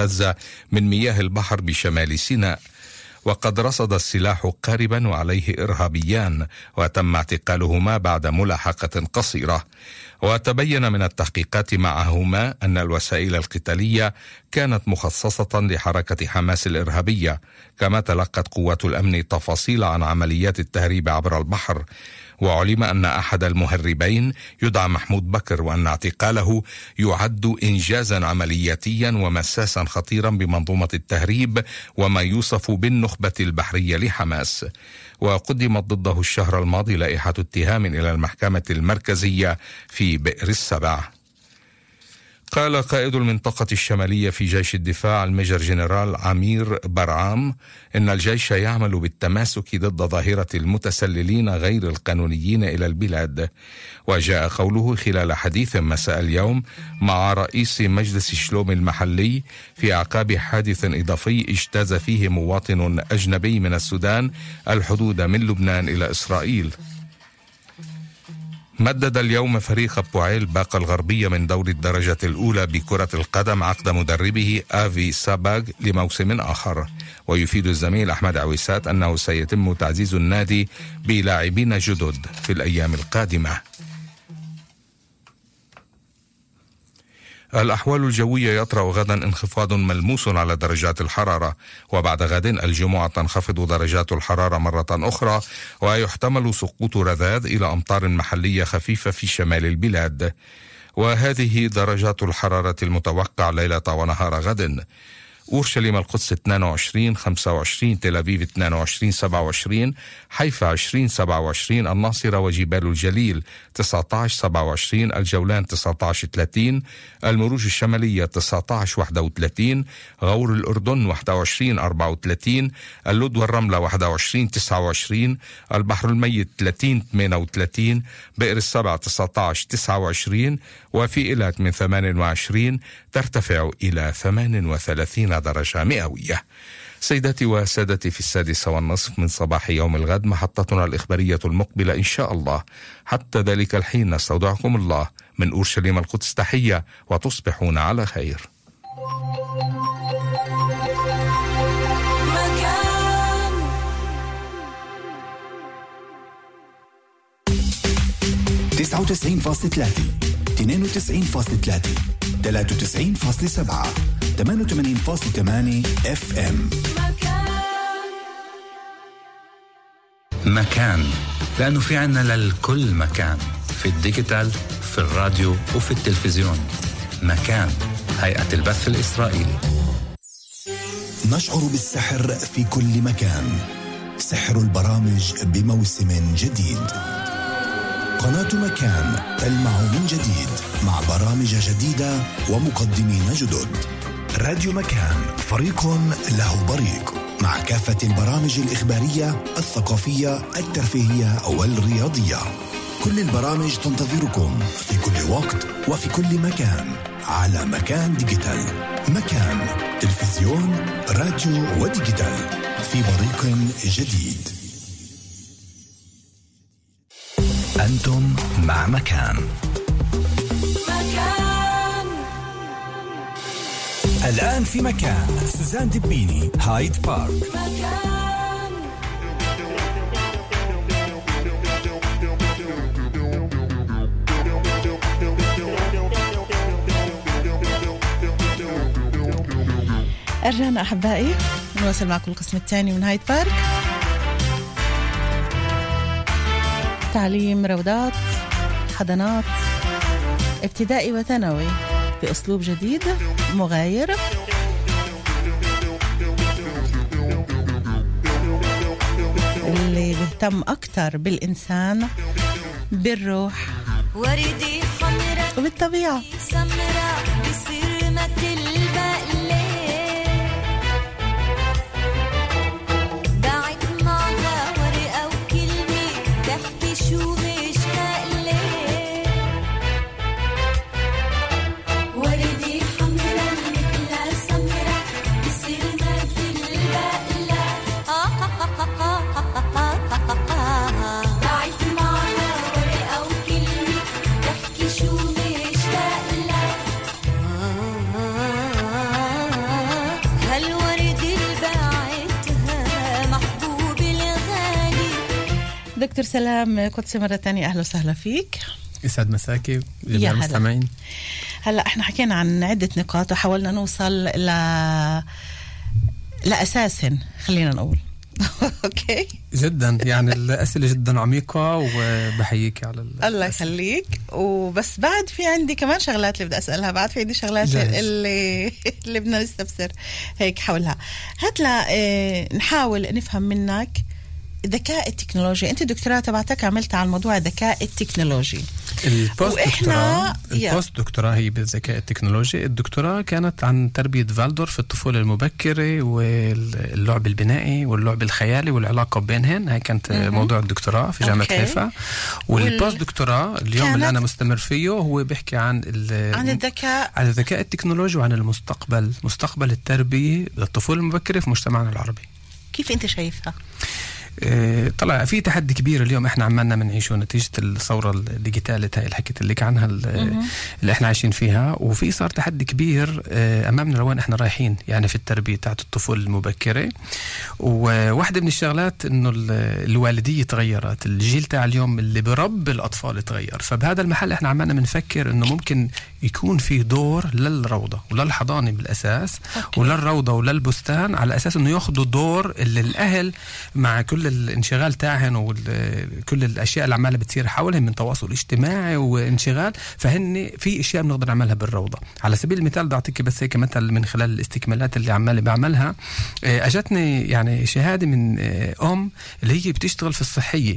المهتزة من مياه البحر بشمال سيناء. وقد رصد السلاح قاربا وعليه إرهابيان وتم اعتقالهما بعد ملاحقة قصيرة. وتبين من التحقيقات معهما أن الوسائل القتالية كانت مخصصة لحركة حماس الإرهابية كما تلقت قوات الأمن تفاصيل عن عمليات التهريب عبر البحر. وعلم أن أحد المهربين يدعى محمود بكر وأن اعتقاله يعد إنجازا عملياتيا ومساسا خطيرا بمنظومة التهريب وما يوصف بالنخبة البحرية لحماس. وقدمت ضده الشهر الماضي لائحة اتهام إلى المحكمة المركزية في بئر السبع. قال قائد المنطقة الشمالية في جيش الدفاع الميجر جنرال عمير برعام إن الجيش يعمل بالتماسك ضد ظاهرة المتسللين غير القانونيين إلى البلاد. وجاء قوله خلال حديث مساء اليوم مع رئيس مجلس شلوم المحلي في أعقاب حادث إضافي اجتاز فيه مواطن أجنبي من السودان الحدود من لبنان إلى إسرائيل. مدد اليوم فريق بوعيل باقة الغربية من دور الدرجة الأولى بكرة القدم عقد مدربه آفي ساباغ لموسم آخر. ويفيد الزميل أحمد عويسات أنه سيتم تعزيز النادي بلاعبين جدد في الأيام القادمة. الأحوال الجوية يطرأ غدا انخفاض ملموس على درجات الحرارة وبعد غد الجمعة تنخفض درجات الحرارة مرة أخرى ويحتمل سقوط رذاذ إلى أمطار محلية خفيفة في شمال البلاد. وهذه درجات الحرارة المتوقع ليلة ونهار غد. أورشليم القدس 22 25 تل أبيب 22 27 حيفا 20 27 الناصرة وجبال الجليل 19 27 الجولان 19 30 المروج الشمالية 19 31 غور الأردن 21 34 اللد والرملة 21 29 البحر الميت 30 38 بئر السبع 19 29 وفي إيلات من 28 ترتفع إلى 38 درجة مئوية. سيداتي وسادتي في السادسة والنصف من صباح يوم الغد محطتنا الإخبارية المقبلة إن شاء الله. حتى ذلك الحين نستودعكم الله. من أورشليم القدس تحية وتصبحون على خير. تسعة وتسعين فاصلة ثلاثة اثنين وتسعين فاصلة ثلاثة ثلاثة وتسعين فاصلة سبعة ثمانية وثمانين فاصلة ثمانية FM مكان. لأنه في عنا للكل مكان. في ال digital في الراديو وفي التلفزيون. مكان. هيئة البث الإسرائيلي. نشعر بالسحر في كل مكان. سحر البرامج بموسم جديد. قناة مكان تلمع من جديد مع برامج جديدة ومقدمين جدد. راديو مكان فريق له بريق مع كافة البرامج الإخبارية الثقافية الترفيهية والرياضية. كل البرامج تنتظركم في كل وقت وفي كل مكان على مكان digital. مكان تلفزيون راديو و digital. في بريق جديد. أنتم مع مكان. الآن في مكان سوزان دبيني هايد بارك. مكان أحبائي نواصل معكم القسم الثاني من هايد بارك. تعليم روضات حضانات ابتدائي وثانوي. بأسلوب جديد مغاير. اللي بيهتم أكتر بالإنسان بالروح. وبالطبيعة. دكتور سلام قدسي مرة تانية. أهلا وسهلا فيك. يسعد مساكي جميع. المستمعين. هلا إحنا حكينا عن عدة نقاط وحاولنا نوصل ل لأساسهن خلينا نقول. أوكي؟ جدا. يعني الأسئلة جدا عميقة وبحييك على ال- الله يخليك. وبس بعد في عندي كمان شغلات اللي بدي أسألها. بعد في عندي شغلات جاهز. اللي اللي بدنا نستفسر هيك حولها. هات آه نحاول نفهم منك الذكاء التكنولوجي أنت الدكتوراه تبعتك عملتها على موضوع الذكاء التكنولوجي. ال post وإحنا- دكتوراه. البوست دكتوراه هي بالذكاء التكنولوجي الدكتوراه كانت عن تربية فالدور في الطفولة المبكرة واللعب البنائي واللعب الخيالي والعلاقة بينهن. هاي كانت موضوع الدكتوراه في جامعة. حيفا. وال- وال post دكتوراه اليوم اللي أنا مستمر فيه هو بيحكي عن ال- عن الذكاء. عن الذكاء التكنولوجي وعن المستقبل. مستقبل التربية للطفولة المبكرة في مجتمعنا العربي. كيف أنت شايفها؟ طلع في تحدي كبير اليوم إحنا عمالنا بنعيشه نتيجة الثورة ال digital هاي اللي حكيت لك عنها ال- اللي إحنا عايشين فيها. وفي صار تحدي كبير آه، أمامنا لوين إحنا رايحين يعني في التربية تاعت الطفولة المبكرة. وواحدة من الشغلات إنه ال- الوالدية تغيرت الجيل تاع اليوم اللي بربي الأطفال تغير. فبهذا المحل إحنا عمالنا بنفكر إنه ممكن يكون في دور للروضة وللحضانة بالأساس أوكي. وللروضة وللبستان على أساس إنه ياخذوا دور اللي الأهل مع كل الانشغال تاعهن وكل الأشياء اللي عمالة بتصير حولهم من تواصل اجتماعي وانشغال فهن في أشياء بنقدر نعملها بالروضة. على سبيل المثال بدي اعطيك بس هيك مثل من خلال الاستكمالات اللي عمالي بعملها. آه، أجتني يعني شهادة من آه، أم اللي هي بتشتغل في الصحية.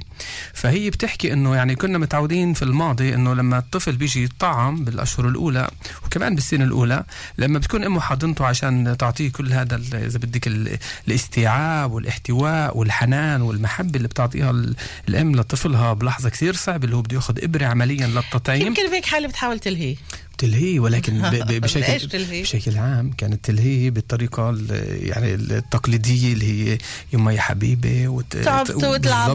فهي بتحكي إنه يعني كنا متعودين في الماضي إنه لما الطفل بيجي يطعم بالأشهر الأولى وكمان بالسنة الأولى لما بتكون أمه حاضنته عشان تعطيه كل هذا إذا بدك ال- الاستيعاب والاحتواء والحنان والمحبة اللي بتعطيها ال- الأم لطفلها بلحظة كثير صعبة اللي هو بده ياخذ إبرة عمليا للتطعيم. يمكن بهيك حالة بتحاول تلهي تلهي ولكن بشكل؟ بشكل عام كانت تلهي بالطريقة ال- يعني التقليدية اللي هي يما يا حبيبي وت... وتلعبوا.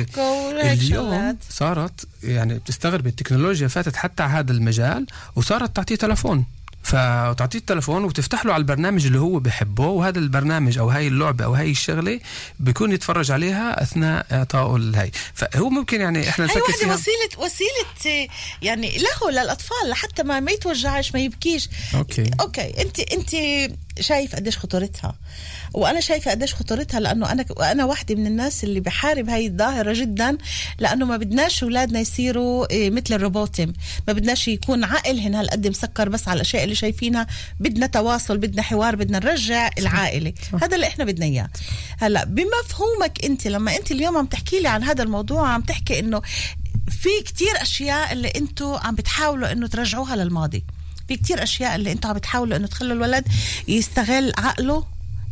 وتضحكوا اليوم صارت يعني بتستغرب التكنولوجيا فاتت حتى على هذا المجال وصارت تعطيه تلفون فتعطيه التلفون وتفتح له على البرنامج اللي هو بحبه وهذا البرنامج أو هاي اللعبة أو هاي الشغلة بيكون يتفرج عليها أثناء اعطائه الهي فهو ممكن يعني إحنا هي نفكر واحدة فيها. وسيلة آه، يعني لهو للأطفال لحتى ما ما يتوجعش ما يبكيش. okay. okay أنت أنت شايف قديش خطورتها. وأنا شايفة قديش خطورتها لأنه أنا أنا واحدة من الناس اللي بحارب هاي الظاهرة جدا لأنه ما بدناش أولادنا يصيروا آه، مثل ال רובוטים ما بدناش يكون عقلهن هالقد مسكر بس على الأشياء اللي شايفينها. بدنا تواصل بدنا حوار بدنا نرجع العائلة. هذا اللي إحنا بدنا إياه. هلأ بمفهومك أنت لما أنت اليوم عم تحكي لي عن هذا الموضوع عم تحكي إنه في كتير أشياء اللي أنتم عم بتحاولوا إنه ترجعوها للماضي. في كتير أشياء اللي أنتم عم بتحاولوا إنه تخلوا الولد يستغل عقله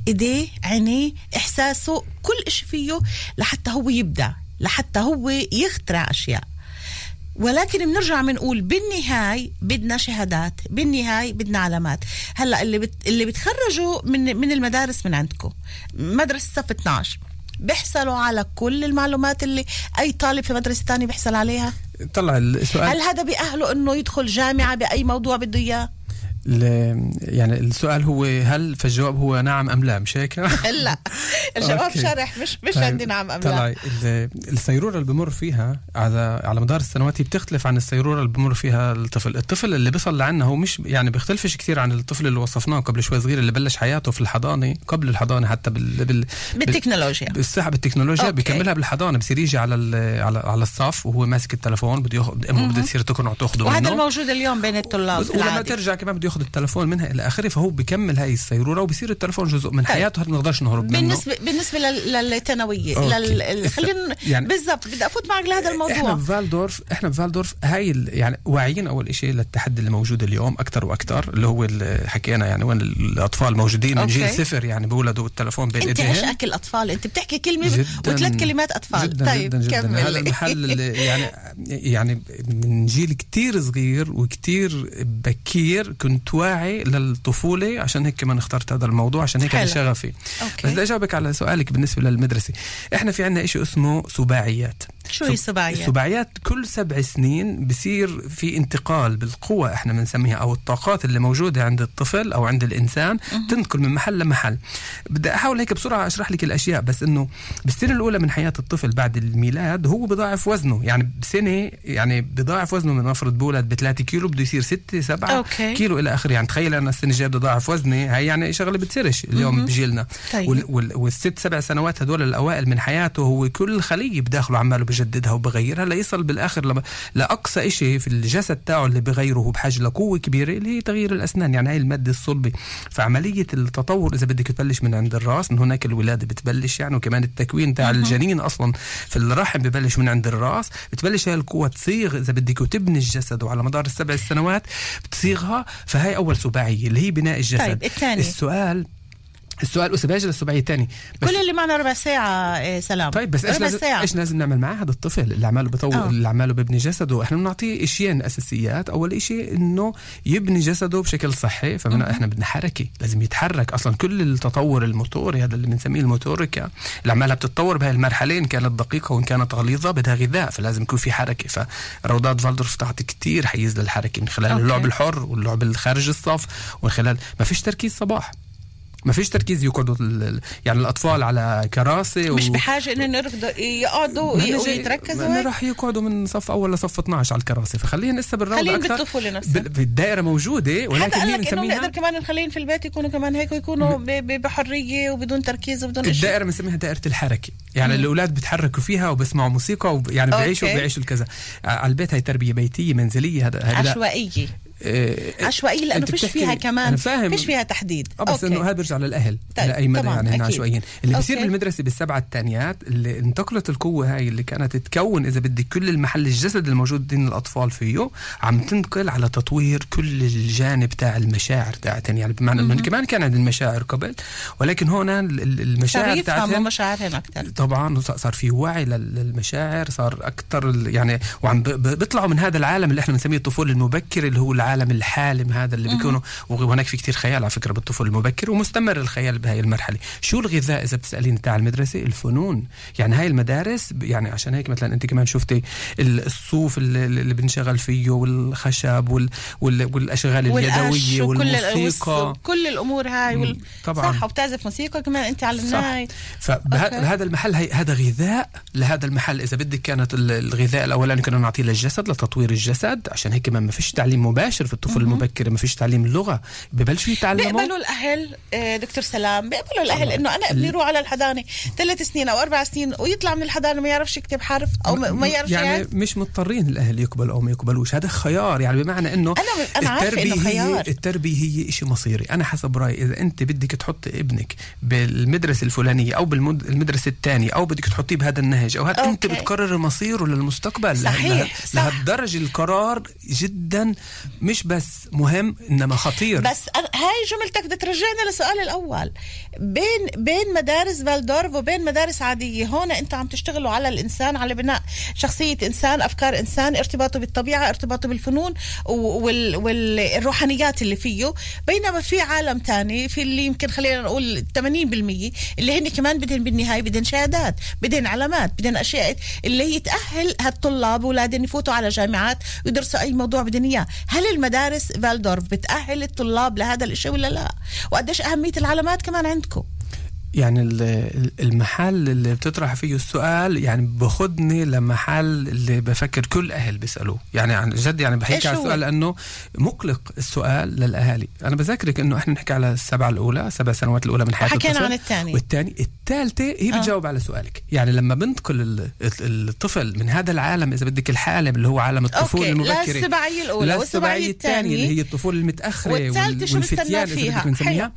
إيديه عينيه إحساسه كل إشي فيه لحتى هو يبدع لحتى هو يخترع أشياء. ولكن بنرجع بنقول بالنهاية بدنا شهادات بالنهاية بدنا علامات. هلأ اللي بت... اللي بتخرجوا من من المدارس من عندكم مدرسة صف 12 بيحصلوا على كل المعلومات اللي أي طالب في مدرسة تانية بيحصل عليها؟ طلع السؤال. هل هذا بيأهله إنه يدخل جامعة بأي موضوع بده إياه؟ يعني السؤال هو هل فالجواب هو نعم أم لا؟ مش هيك؟ لا. الجواب. شرح مش مش طيب، عندي نعم أم لا. ال- السيرورة اللي بمر فيها على على مدار السنوات هي بتختلف عن السيرورة اللي بمر فيها الطفل، الطفل اللي بيصل لعنا هو مش يعني بيختلفش كثير عن الطفل اللي وصفناه قبل شوي صغير اللي بلش حياته في الحضانة قبل الحضانة حتى بال, بال بالتكنولوجيا. بالسحب التكنولوجيا okay. بيكملها بالحضانة بصير يجي على ال- على على الصف وهو ماسك التلفون بده ياخذ أمه بدها تصير تقنع تاخذه وهذا الموجود اليوم بين الطلاب ولما. ترجع كمان بده ياخذ التلفون منها إلى آخره فهو بيكمل هاي السيروره وبصير التلفون جزء من طيب. حياته. ما نقدرش نهرب منه؟ بالنسبة بالنسبة لل- للثانوية okay. لل... ال- خلينا يعني- بالضبط بدي أفوت معك لهذا إحنا الموضوع بفالدورف إحنا بفالدورف هاي يعني واعيين أول شيء للتحدي اللي موجود اليوم أكثر وأكثر اللي هو اللي حكينا يعني وين الأطفال موجودين من okay. جيل صفر يعني بولدوا التلفون بين أنت إيديهم. عشقك الاطفال أنت بتحكي جدا. وثلاث كلمات أطفال. جدا طيب جدا جدا. كمل. هذا المحل اللي يعني يعني من جيل كتير صغير وكتير بكير كنت واعي للطفولة عشان هيك كمان اخترت هذا الموضوع عشان هيك. أنا شغفي okay. بس بدي أجاوبك على سؤالك بالنسبة للمدرسة إحنا في عندنا شيء اسمه سباعيات شو هي السباعيات؟ السباعيات كل سبع سنين بصير في انتقال بالقوة إحنا بنسميها أو الطاقات اللي موجودة عند الطفل أو عند الإنسان تنتقل من محل لمحل بدي أحاول هيك بسرعة أشرح لك الأشياء بس إنه بالسنة الأولى من حياة الطفل بعد الميلاد هو بضاعف وزنه يعني بسنة يعني بضاعف وزنه من نفرض بولد ب 3 كيلو بده يصير 6 7 okay. كيلو إلى آخره. يعني تخيل أنا السنة الجاية بدي اضاعف وزني هي يعني شغلة بتصيرش اليوم بجيلنا. طيب. وال وال والست سبع سنوات هدول الأوائل من حياته هو كل خليه بداخله عماله بجددها وبغيرها. ليصل بالآخر لما لأقصى شيء في الجسد تاعه اللي بغيره هو بحاجة لقوة كبيرة اللي هي تغيير الأسنان. يعني هاي المادة الصلبة. فعملية التطور إذا بدك تبلش من عند الراس من هناك الولادة بتبلش يعني وكمان التكوين تاع الجنين أصلا في الرحم ببلش من عند الراس. بتبلش هاي القوة تصيغ إذا بدك وتبني الجسد. وعلى مدار السبع سنوات بتصيغها. فهي أول سباعيه اللي هي بناء الجسد طيب، الثانية. السؤال السؤال أسباجي للسباعية الثاني. كل اللي معنا ربع ساعة إيه سلام. طيب بس إيش لازم إيش لازم نعمل معاه هذا الطفل اللي عماله بطور آه. اللي عماله ببني جسده. إحنا بنعطيه إشيين أساسيات. أول شيء إنه يبني جسده بشكل صحي فمن إحنا بدنا حركة. لازم يتحرك. أصلا كل التطور الموتوري هذا اللي بنسميه الموتوريكا اللي عمالها بتتطور بهاي المرحله ان كانت دقيقة وإن كانت غليظة بدها غذاء فلازم يكون في حركة. فروضات فالدورف تعطي كتير حيز للحركة من خلال أوكي. اللعب الحر واللعب الخارج الصف ومن خلال ما فيش تركيز صباح. ما فيش تركيز يقعدوا يعني الأطفال على كراسي مش و- بحاجة إنهم يركضوا يقعدوا ويتركزوا ما؟ راح يقعدوا من صف أول لصف 12 على الكراسي. فخليهم لسه بالروضة خليهم أكثر. بالطفولة نفسها. بال- بالدائرة موجودة ولكن حتى هي بنسميها نقدر كمان نخليهم في البيت يكونوا كمان هيك ويكونوا ب- بحرية وبدون تركيز وبدون الدائرة بنسميها دائرة الحركة. يعني الأولاد بيتحركوا فيها وبيسمعوا موسيقى وب... يعني. بيعيشوا بيعيشوا الكذا. على البيت هي تربية بيتية منزلية هذا عشوائية. آه، عشوائية لأنه فيش فيها كمان فيش فيها تحديد. آه بس إنه هذا بيرجع للأهل طيب، لأي مدى يعني هن. عشوائيين اللي بيصير أوكي. بالمدرسة بالسبعة الثانيات اللي انتقلت القوة هاي اللي كانت تتكون إذا بدك كل المحل الجسد الموجود دين الأطفال فيه عم تنتقل على تطوير كل الجانب تاع المشاعر تاعتهم يعني بمعنى إنه كمان كان عند المشاعر قبل ولكن هون ال- ال- المشاعر تاعتهم مشاعرهم أكثر طبعا صار في وعي لل- للمشاعر صار أكثر يعني وعم بيطلعوا من هذا العالم اللي إحنا بنسميه الطفولة المبكر اللي هو العالم الحالم هذا اللي بيكونوا. وهناك في كتير خيال على فكرة بالطفل المبكر ومستمر الخيال بهاي المرحلة. شو الغذاء إذا بتسأليني تاع المدرسة؟ الفنون. يعني هاي المدارس يعني عشان هيك مثلا أنت كمان شفتي ال- الصوف اللي, اللي بنشغل فيه والخشب وال وال والأشغال اليدوية والموسيقى. كل الأمور هاي وال... طبعاً. صح وبتعزف موسيقى كمان أنت علمناها أوكي. فبهذا المحل هي هذا غذاء لهذا المحل. إذا بدك كانت ال- الغذاء الأولاني كنا نعطيه للجسد لتطوير الجسد. عشان هيك ما فيش تعليم مباشر. في الطفل المبكر. ما فيش تعليم لغة. ببلشوا يتعلموا؟ بيقبلوا الأهل آه، دكتور سلام بيقبلوا الأهل إنه أنا ابني يروح على الحضانة ثلاث سنين أو أربع سنين ويطلع من الحضانة ما يعرفش يكتب حرف أو ما يعرفش يعني يعد. مش مضطرين الأهل يقبلوا أو ما يقبلوش. هذا خيار. يعني بمعنى إنه أنا عارفة إنه التربية خيار. التربية هي شيء مصيري. أنا حسب رأيي إذا أنت بدك تحط ابنك بالمدرسة الفلانية أو بالمدرسة الثانية أو بدك تحطيه بهذا النهج أو هذا أنت. بتقرر مصيره للمستقبل. صحيح، صح. لهالدرجة القرار جدا مش بس مهم إنما خطير. بس هاي جملتك بدها ترجعنا للسؤال الأول. بين بين مدارس فالدورف وبين مدارس عادية هون انت عم تشتغلوا على الإنسان على بناء شخصية إنسان أفكار إنسان ارتباطه بالطبيعة ارتباطه بالفنون وال والروحانيات اللي فيه. بينما في عالم تاني في اللي يمكن خلينا نقول 80% اللي هن كمان بدهن بالنهاية بدهن شهادات بدهن علامات بدهن أشياء اللي هي تاهل هالطلاب أولادهم يفوتوا على جامعات ويدرسوا أي موضوع بدهن إياه. هل المدارس فالدورف بتأهل الطلاب لهذا الشيء ولا لا؟ وقديش أهمية العلامات كمان عندكم؟ يعني ال- المحل اللي بتطرح فيه السؤال يعني باخدني لمحل اللي بفكر كل أهل بيسألوه يعني عن جد يعني بحكي على؟ السؤال لأنه مقلق السؤال للأهالي أنا بذكرك إنه إحنا نحكي على السبع الأولى سبع سنوات الأولى من حياه الطفل عن الثاني. والثاني الثالثة هي آه. بتجاوب على سؤالك يعني لما بنتقل ال- ال- الطفل من هذا العالم إذا بدك الحالم اللي هو عالم الطفولة أوكي، المبكرة للسباعية الأولى للسباعية والسباعية الثانية اللي. هي الطفولة المتأخرة والثالثة شو بستنى فيها؟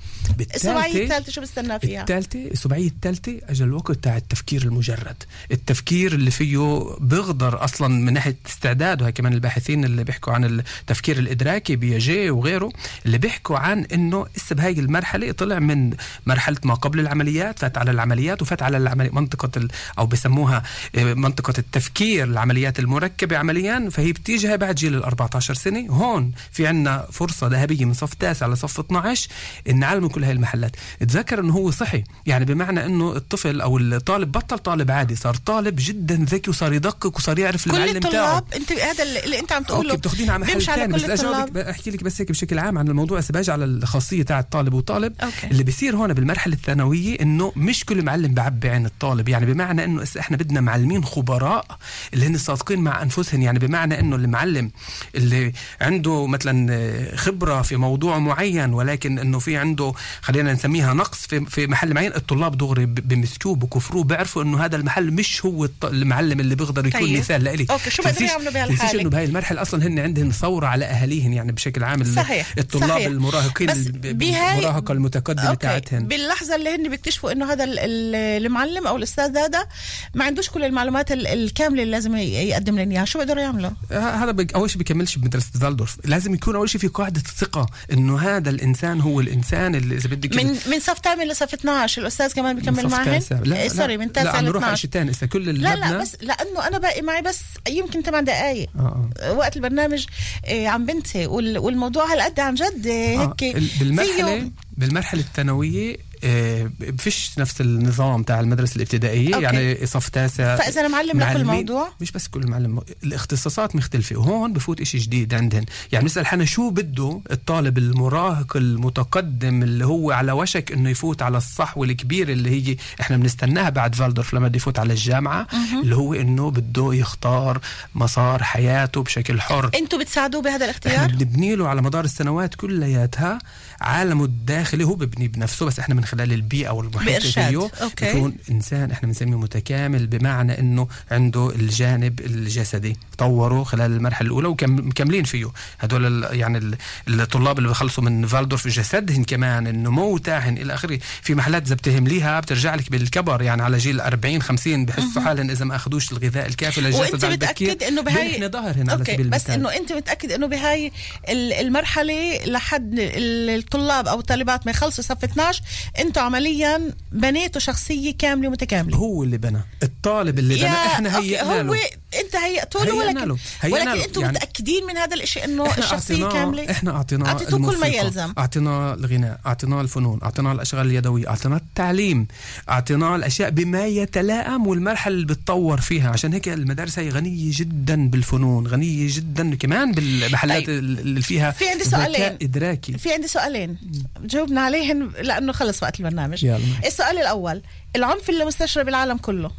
السبعيه الثالثة شو بستنى فيها الثالثة السبعية الثالثة أجى الوقت تاع التفكير المجرد. التفكير اللي فيه بيغدر أصلا من ناحية استعداد وهي كمان الباحثين اللي بيحكوا عن التفكير الإدراكي بياجي وغيره اللي بيحكوا عن إنه لسه بهاي المرحلة طلع من مرحلة ما قبل العمليات فات على العمليات وفات على العملي منطقة ال أو بسموها آه، منطقة التفكير العمليات المركبة عمليا. فهي بتيجي هاي بعد جيل ال 14 سنة. هون في عنا فرصة ذهبية من صف تاسع لصف 12 نعلم كل هاي المحلات. تذكر إنه هو صحي. يعني بمعنى إنه الطفل أو الطالب بطل طالب عادي صار طالب جدا ذكي وصار يدقق وصار يعرف كل المعلم تاعه. الطلاب انت هذا اللي أنت عم تقوله okay بتاخدينا على محل ثاني بس اجاوبك أحكي لك بس هيك بشكل عام عن الموضوع. هسه باجي على الخاصية تاع الطالب وطالب. okay. اللي بيصير هون بالمرحلة الثانوية إنه مش كل معلم بعبي عن الطالب. يعني بمعنى إنه إحنا بدنا معلمين خبراء اللي هن صادقين مع انفسهم يعني بمعنى إنه المعلم اللي عنده مثلا خبرة في موضوع معين ولكن إنه في عنده خلينا نسميها نقص في في محل معين الطلاب دغري بمسكوه بكفروه بيعرفوا إنه هذا المحل مش هو المعلم اللي بيقدر يكون طيب. مثال لإلي okay، شو تنسيش- يعملوا تنسيش بهالحالة؟ إنه بهاي المرحلة أصلا هن عندهم ثورة على اهاليهم يعني بشكل عام صحيح الطلاب صحيح. المراهقين المراهقة المتقدمة okay. تاعتهم باللحظة اللي هن بيكتشفوا إنه هذا ال- ال- المعلم أو الأستاذ هذا ما عندوش كل المعلومات ال- الكاملة اللي لازم يقدم لنا إياها شو بيقدروا يعملوا هذا أول شيء بيكملش بمدرسة فالدورف لازم يكون أول شيء في قاعدة ثقة إنه هذا الإنسان هو الإنسان اللي إذا بدك من من صف 8 لصف 12 الأستاذ كمان بيكمل معهن تاسع. لا إيه، sorry من 9 لا عم ل نروح على 12 شيء ثاني هسه كل لا المبنى لا بس لأنه أنا باقي معي بس يمكن 8 دقائق آه آه. وقت البرنامج إيه، عم بنتهي وال- والموضوع هالقد عن جد إيه، آه، هيك ال- بالمرحله فيه- بالمرحلة الثانوية آه، بفيش نفس النظام تاع المدرسة الابتدائية okay. يعني صف تاسع فإذا أنا معلم لكل معلمين- موضوع مش بس كل معلم الاختصاصات مختلفة وهون بفوت إشي جديد عندهن. يعني بنسأل حنا شو بده الطالب المراهق المتقدم اللي هو على وشك إنه يفوت على الصحوة الكبيرة اللي هي إحنا بنستناها بعد فالدورف لما بده يفوت على الجامعة اللي هو إنه بده يختار مسار حياته بشكل حر. أنتوا بتساعدوه بهذا إحنا الاختيار بنبني له على مدار السنوات كلياتها عالمه الداخلي هو ببني بنفسه بس إحنا من خلال البيئة والمحيط. فيه. يكون إنسان إحنا بنسميه متكامل بمعنى إنه عنده الجانب الجسدي. طوره خلال المرحلة الأولى ومكملين فيه. هدول يعني ال- الطلاب اللي بخلصوا من فالدورف جسدهم كمان النمو تاعهن إلى آخره. في محلات إذا بتهمليها بترجع لك بالكبر يعني على جيل 40 50 بحسوا حالهم إذا ما أخذوش الغذاء الكافي للجسد وأنت متأكد إنه بهاي ظهرهن على سبيل بس إنه أنت متأكد إنه بهاي ال- المرحلة لحد ال- الطلاب أو الطالبات ما يخلصوا صف 12 أنتوا عمليا بنيتوا شخصية كاملة متكامله هو اللي بنى الطالب اللي بنى إحنا هيئنا هو له أنت هيئتوا له ولكن له. ولكن. أنتم يعني متأكدين من هذا الشيء إنه الشخصية كاملة إحنا أعطيناه كل ما يلزم. أعطيناه الغناء أعطيناه الفنون أعطيناه الأشغال اليدوية أعطيناه التعليم أعطيناه الأشياء بما يتلائم والمرحلة اللي بتطور فيها عشان هيك المدارس هي غنية جدا بالفنون غنية جدا كمان بالمحلات طيب. اللي فيها في عندي سؤالين. إدراكي في عندي سؤالين جاوبنا عليهم لأنه خلص وقت البرنامج يلا. السؤال الأول العنف اللي مستشرى بالعالم كله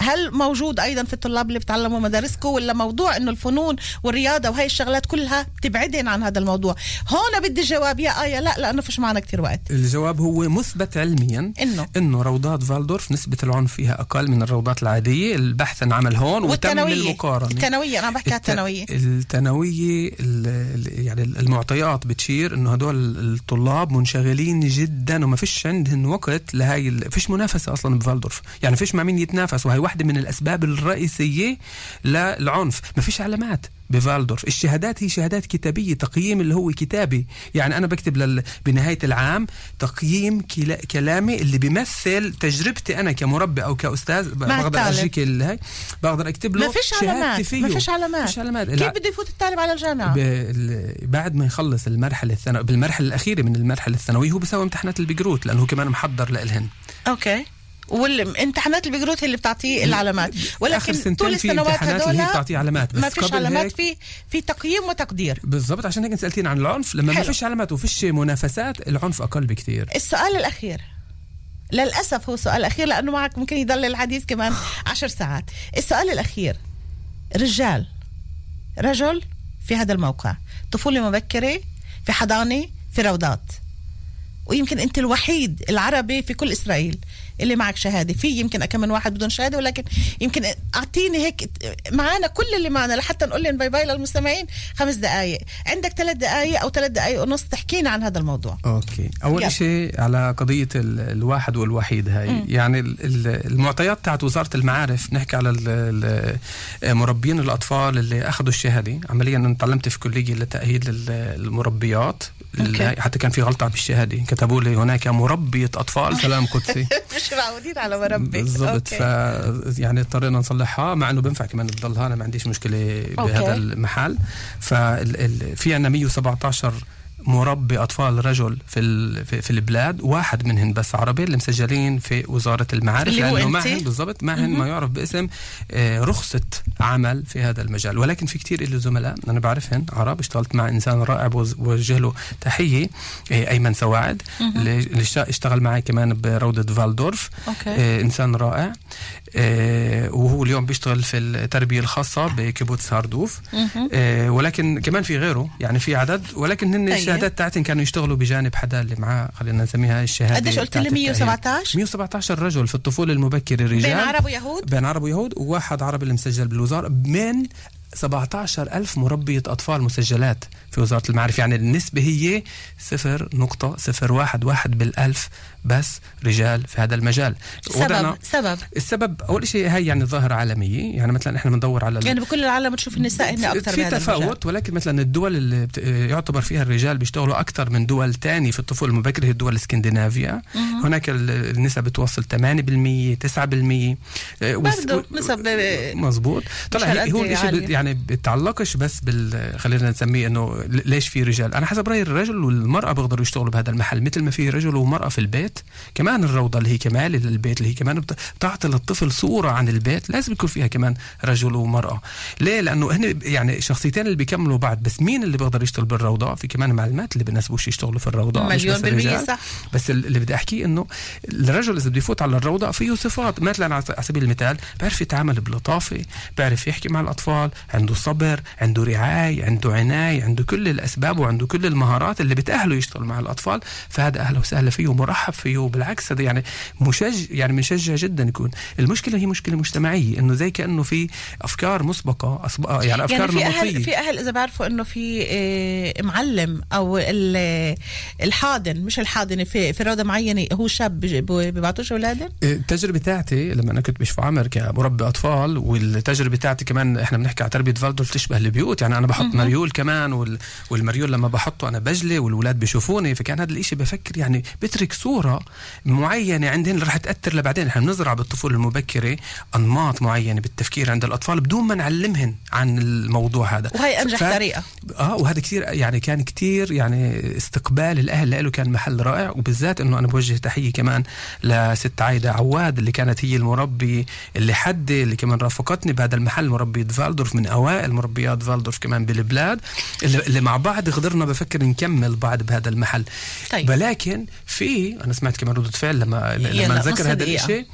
هل موجود أيضا في الطلاب اللي بتعلموا مدارسكم ولا موضوع إنه الفنون والرياضة وهي الشغلات كلها بتبعدن عن هذا الموضوع؟ هون بدي جواب يا آية لا لأنه فيش معنا كتير وقت. الجواب هو مثبت علميا إنه؟ إنه روضات فالدورف نسبة العنف فيها أقل من الروضات العادية البحث انعمل هون وتم المقارنه الثانويه أنا بحكي الت- الثانويه الثانويه ال- ال- يعني المعطيات بتشير إنه هدول الطلاب منشغلين جدا وما فيش عندهم وقت لهاي ال- فيش منافسة أصلا بفالدورف. يعني فيش مع مين يتنافس وهي واحدة من الأسباب الرئيسية للعنف. ما فيش علامات بفالدورف. الشهادات هي شهادات كتابية تقييم اللي هو كتابي. يعني أنا بكتب لل... بنهاية العام تقييم كلا... كلامي اللي بيمثل تجربتي أنا كمربي أو كأستاذ. مع بقدر ال- هاي. بقدر أكتب له ما فيش علامات. فيه. ما فيش علامات. فيش علامات. كيف بده يفوت الطالب على الجامعة؟ بال- بعد ما يخلص المرحلة الثانوية بالمرحلة الأخيرة من المرحلة الثانوية هو بيسوي امتحانات البقروت لأنه هو كمان محضر لإلهن. أوكي. والامتحانات البقروت هي اللي بتعطيه العلامات. ولكن طول في السنوات اللي هي بتعطيه علامات. بس ما فيش علامات في في تقييم وتقدير. بالضبط عشان هيك انت سألتين عن العنف. لما ما حلو. فيش علامات وفيش منافسات العنف أقل بكثير. السؤال الأخير. للأسف هو سؤال أخير لأنه معك ممكن يضل الحديث كمان عشر ساعات. السؤال الأخير. رجال. رجل في هذا الموقع. طفولة مبكرة في حضانة في روضات. ويمكن أنت الوحيد العربي في كل إسرائيل. اللي معك شهادة. في يمكن كم من واحد بدون شهادة ولكن يمكن أعطيني هيك معانا كل اللي معنا لحتى نقول لهم bye bye للمستمعين خمس دقايق. عندك ثلاث دقايق أو ثلاث دقايق ونص تحكينا عن هذا الموضوع. okay. أول. شيء على قضية ال- الواحد والوحيد هاي. مم. يعني ال- ال- المعطيات تاعت وزارة المعارف نحكي على مربين الأطفال اللي أخذوا الشهادة. عمليا أنا تعلمت في كلية لتأهيل ال- المربيات. حتى كان في غلطة بالشهادة. كتبوا لي هناك مربية أطفال سلام قدسي. مش معودين على مربي بالضبط ف. يعني اضطرينا نصلحها مع إنه بينفع كمان تضلها أنا ما عنديش مشكلة بهذا أوكي. المحل ففي عندنا 117 مربي أطفال رجل في في, البلاد واحد منهم بس عربي اللي مسجلين في وزارة المعارف اللي أنت؟ معهن بالضبط معهن ما يعرف باسم آه، رخصة عمل في هذا المجال ولكن في كتير له زملاء أنا بعرفهن عرب اشتغلت مع إنسان رائع بوجه له تحية آه، أيمن سواعد اللي اللي اشت- اشتغل معي كمان بروضة فالدورف okay. آه، إنسان رائع وهو اليوم بيشتغل في التربية الخاصة بكيبوتس هاردوف ولكن كمان في غيره يعني في عدد ولكن هن طيب. الشهادات تاعتهم كانوا يشتغلوا بجانب حدا اللي معاه خلينا نسميها الشهادة قديش قلت لي؟ بتاعت التأهيل. 117 117 رجل في الطفولة المبكره رجال بين عرب ويهود؟ بين عرب ويهود وواحد عربي اللي مسجل بالوزارة من 17 ألف مربية أطفال مسجلات في وزارة المعارف. يعني النسبة هي صفر نقطة صفر واحد واحد بالألف بس رجال في هذا المجال. سبب سبب. السبب أول شيء هي يعني ظاهرة عالمية. يعني مثلا إحنا بندور على يعني بكل العالم بتشوف النساء هن أكثر في تفاوت ولكن مثلا الدول اللي. يعتبر فيها الرجال بيشتغلوا أكثر من دول تاني في الطفولة المبكرة هي الدول الإسكندنافية. هناك ال- النسب بتوصل 8% 9% آه، والس- برضه نسب آه، مزبوط طلع هو الشيء عالية. يعني بتعلقش بس بال خلينا نسميه إنه ليش في رجال أنا حسب رايي الرجل والمرأة بيقدروا يشتغلوا بهذا المحل مثل ما في رجل ومرأة في البيت كمان الروضة اللي هي كمال للبيت اللي هي كمان بت- بتعطي للطفل صورة عن البيت لازم يكون فيها كمان رجل ومرأة ليه لأنه هن يعني شخصيتين اللي بيكملوا بعض بس مين اللي بيقدر يشتغل بالروضة في كمان معلومات اللي بنسبوش يشتغلوا في الروضة مليون بس بالمية. صح. بس ال- اللي بدي أحكيه إنه الرجل إذا بده يفوت على الروضة فيه صفات مثلا على سبيل المثال بيعرف يتعامل بلطافة بيعرف يحكي مع الأطفال عنده صبر عنده رعاية عنده عناية عنده كل الأسباب وعنده كل المهارات اللي بتأهله يشتغل مع الأطفال فهذا أهلا وسهلا فيه ومرحب فيه وبالعكس هذا يعني مشجع يعني بنشجع جدا يكون. المشكلة هي مشكلة مجتمعية إنه زي كأنه في أفكار مسبقة أسب... يعني أفكار يعني في نمطية. أهل في أهل إذا بعرفوا إنه في آه، معلم ال- الحاضن مش الحاضنه في في روضة معينة هو شاب بج- بيبعتوش اولادهم التجربة تاعتي لما أنا كنت بشفى عمر كمربي أطفال والتجربة تاعتي كمان إحنا بنحكي على تربيه فالدورف تشبه البيوت. يعني أنا بحط مريول كمان وال والمريول لما بحطه أنا بجلي والولاد بيشوفوني. فكان هذا الإشي بفكر يعني بترك صورة معينة عندهم اللي رح تأثر لبعدين. إحنا بنزرع بالطفولة المبكرة أنماط معينة بالتفكير عند الأطفال بدون ما نعلمهن عن الموضوع هذا. وهي أنجح ف- طريقة. آه وهذا كثير يعني كان كثير يعني استقبال الأهل له كان محل رائع. وبالذات إنه أنا بوجه تحية كمان لست عايدة عواد اللي كانت هي المربي اللي حدي اللي كمان رافقتني بهذا المحل مربيه فالدورف من أوائل مربيات فالدورف كمان بالبلاد اللي, اللي مع بعض قدرنا بفكر نكمل بعض بهذا المحل طيب. ولكن في أنا سمعت كمان ردود فعل لما لما نص ذكر هذا. الشيء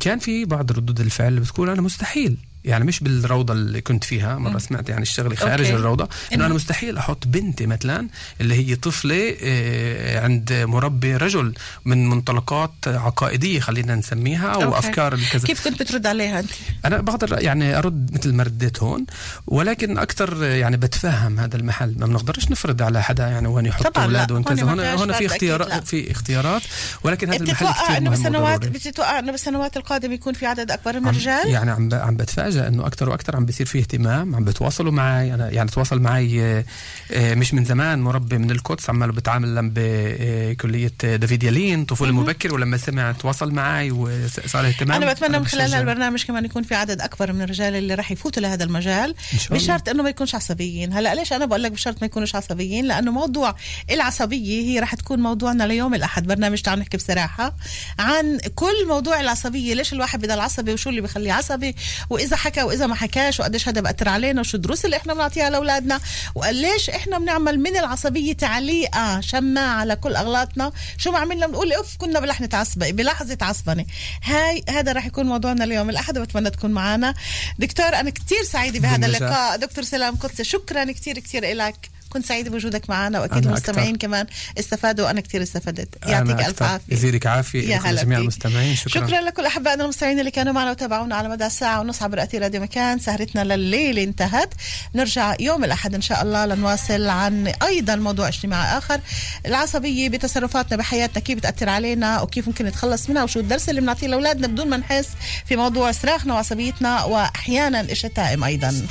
كان في بعض ردود الفعل اللي بتقول أنا مستحيل يعني مش بالروضة اللي كنت فيها مرة سمعت يعني الشغلة خارج okay. الروضة إنه أنا مستحيل أحط بنتي مثلا اللي هي طفلة آه، عند مربي رجل من منطلقات عقائدية خلينا نسميها أو okay. افكار الكذا كيف كنت بترد عليها أنت أنا بقدر يعني أرد مثل ما رديت هون ولكن أكثر يعني بتفهم هذا المحل ما بنقدرش نفرض على حدا يعني وين يحط اولاده وين هون كذا هون هون في. اختيارات في اختيارات ولكن هذا المحل بتتوقع كثير مهم. بتتوقع إنه بالسنوات القادمة يكون في عدد أكبر من الرجال يعني عم عم بتفاجئ انه أكثر وأكثر عم بيصير في اهتمام عم بتواصلوا معي. أنا يعني تواصل معي آه، آه، مش من زمان مربي من القدس عماله بتعامل بكلية دافيد يالين طفولة مبكر ولما سمع تواصل معي وصار اهتمام. أنا بتمنى من خلال. هالبرنامج كمان يكون في عدد أكبر من الرجال اللي راح يفوتوا لهذا المجال. بشرط إنه ما يكونش عصبيين. هلأ ليش أنا بقول لك بشرط ما يكونوش عصبيين؟ لأنه موضوع العصبية هي راح تكون موضوعنا ليوم الأحد. برنامج تعال نحكي بصراحة عن كل موضوع العصبية. ليش الواحد بضل عصبي وشو اللي بخليه عصبي؟ وإذا حكى وإذا ما حكاش وقديش هذا بأثر علينا وشو الدروس اللي إحنا بنعطيها لأولادنا وليش إحنا بنعمل من العصبية تعليقة شماعة على كل أغلاطنا؟ شو ما عملنا؟ بنقول أوف كنا بلحظه عصبة بلحظة عصبنه هاي هذا راح يكون موضوعنا اليوم. الأحد وبتمنى تكون معنا. دكتور أنا كثير سعيدة بهذا. اللقاء. دكتور سلام قدسي شكرا كثير كثير لك كنت سعيدة بوجودك معنا وأكيد المستمعين أكتر. كمان استفادوا وأنا كثير استفدت. يعطيك ألف. عافية. يزيدك عافية. يا هلا جميع. المستمعين. شكرا, شكرا لكل أحبائنا المستمعين اللي كانوا معنا وتابعونا على مدى ساعه ونص عبر أثير راديو مكان. سهرتنا لليل انتهت. نرجع يوم الأحد إن شاء الله لنواصل عن أيضا موضوع اجتماعي آخر. العصبية بتصرفاتنا بحياتنا كيف بتأثر علينا وكيف ممكن نتخلص منها وشو الدرس اللي بنعطيه لأولادنا بدون ما نحس في موضوع صراخنا وعصبيتنا واحيانا الشتائم أيضا.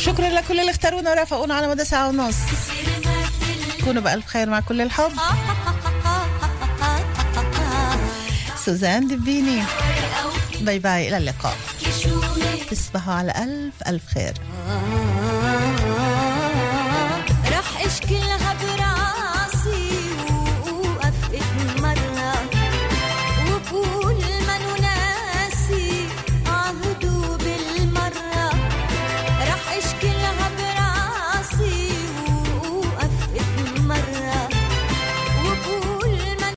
شكرا لكل اللي اختارونا ورافقونا على مدى ساعة ونص. كونوا بألف خير مع كل الحب. سوزان دبيني bye bye إلى اللقاء. تصبحوا على ألف ألف خير. راح كلها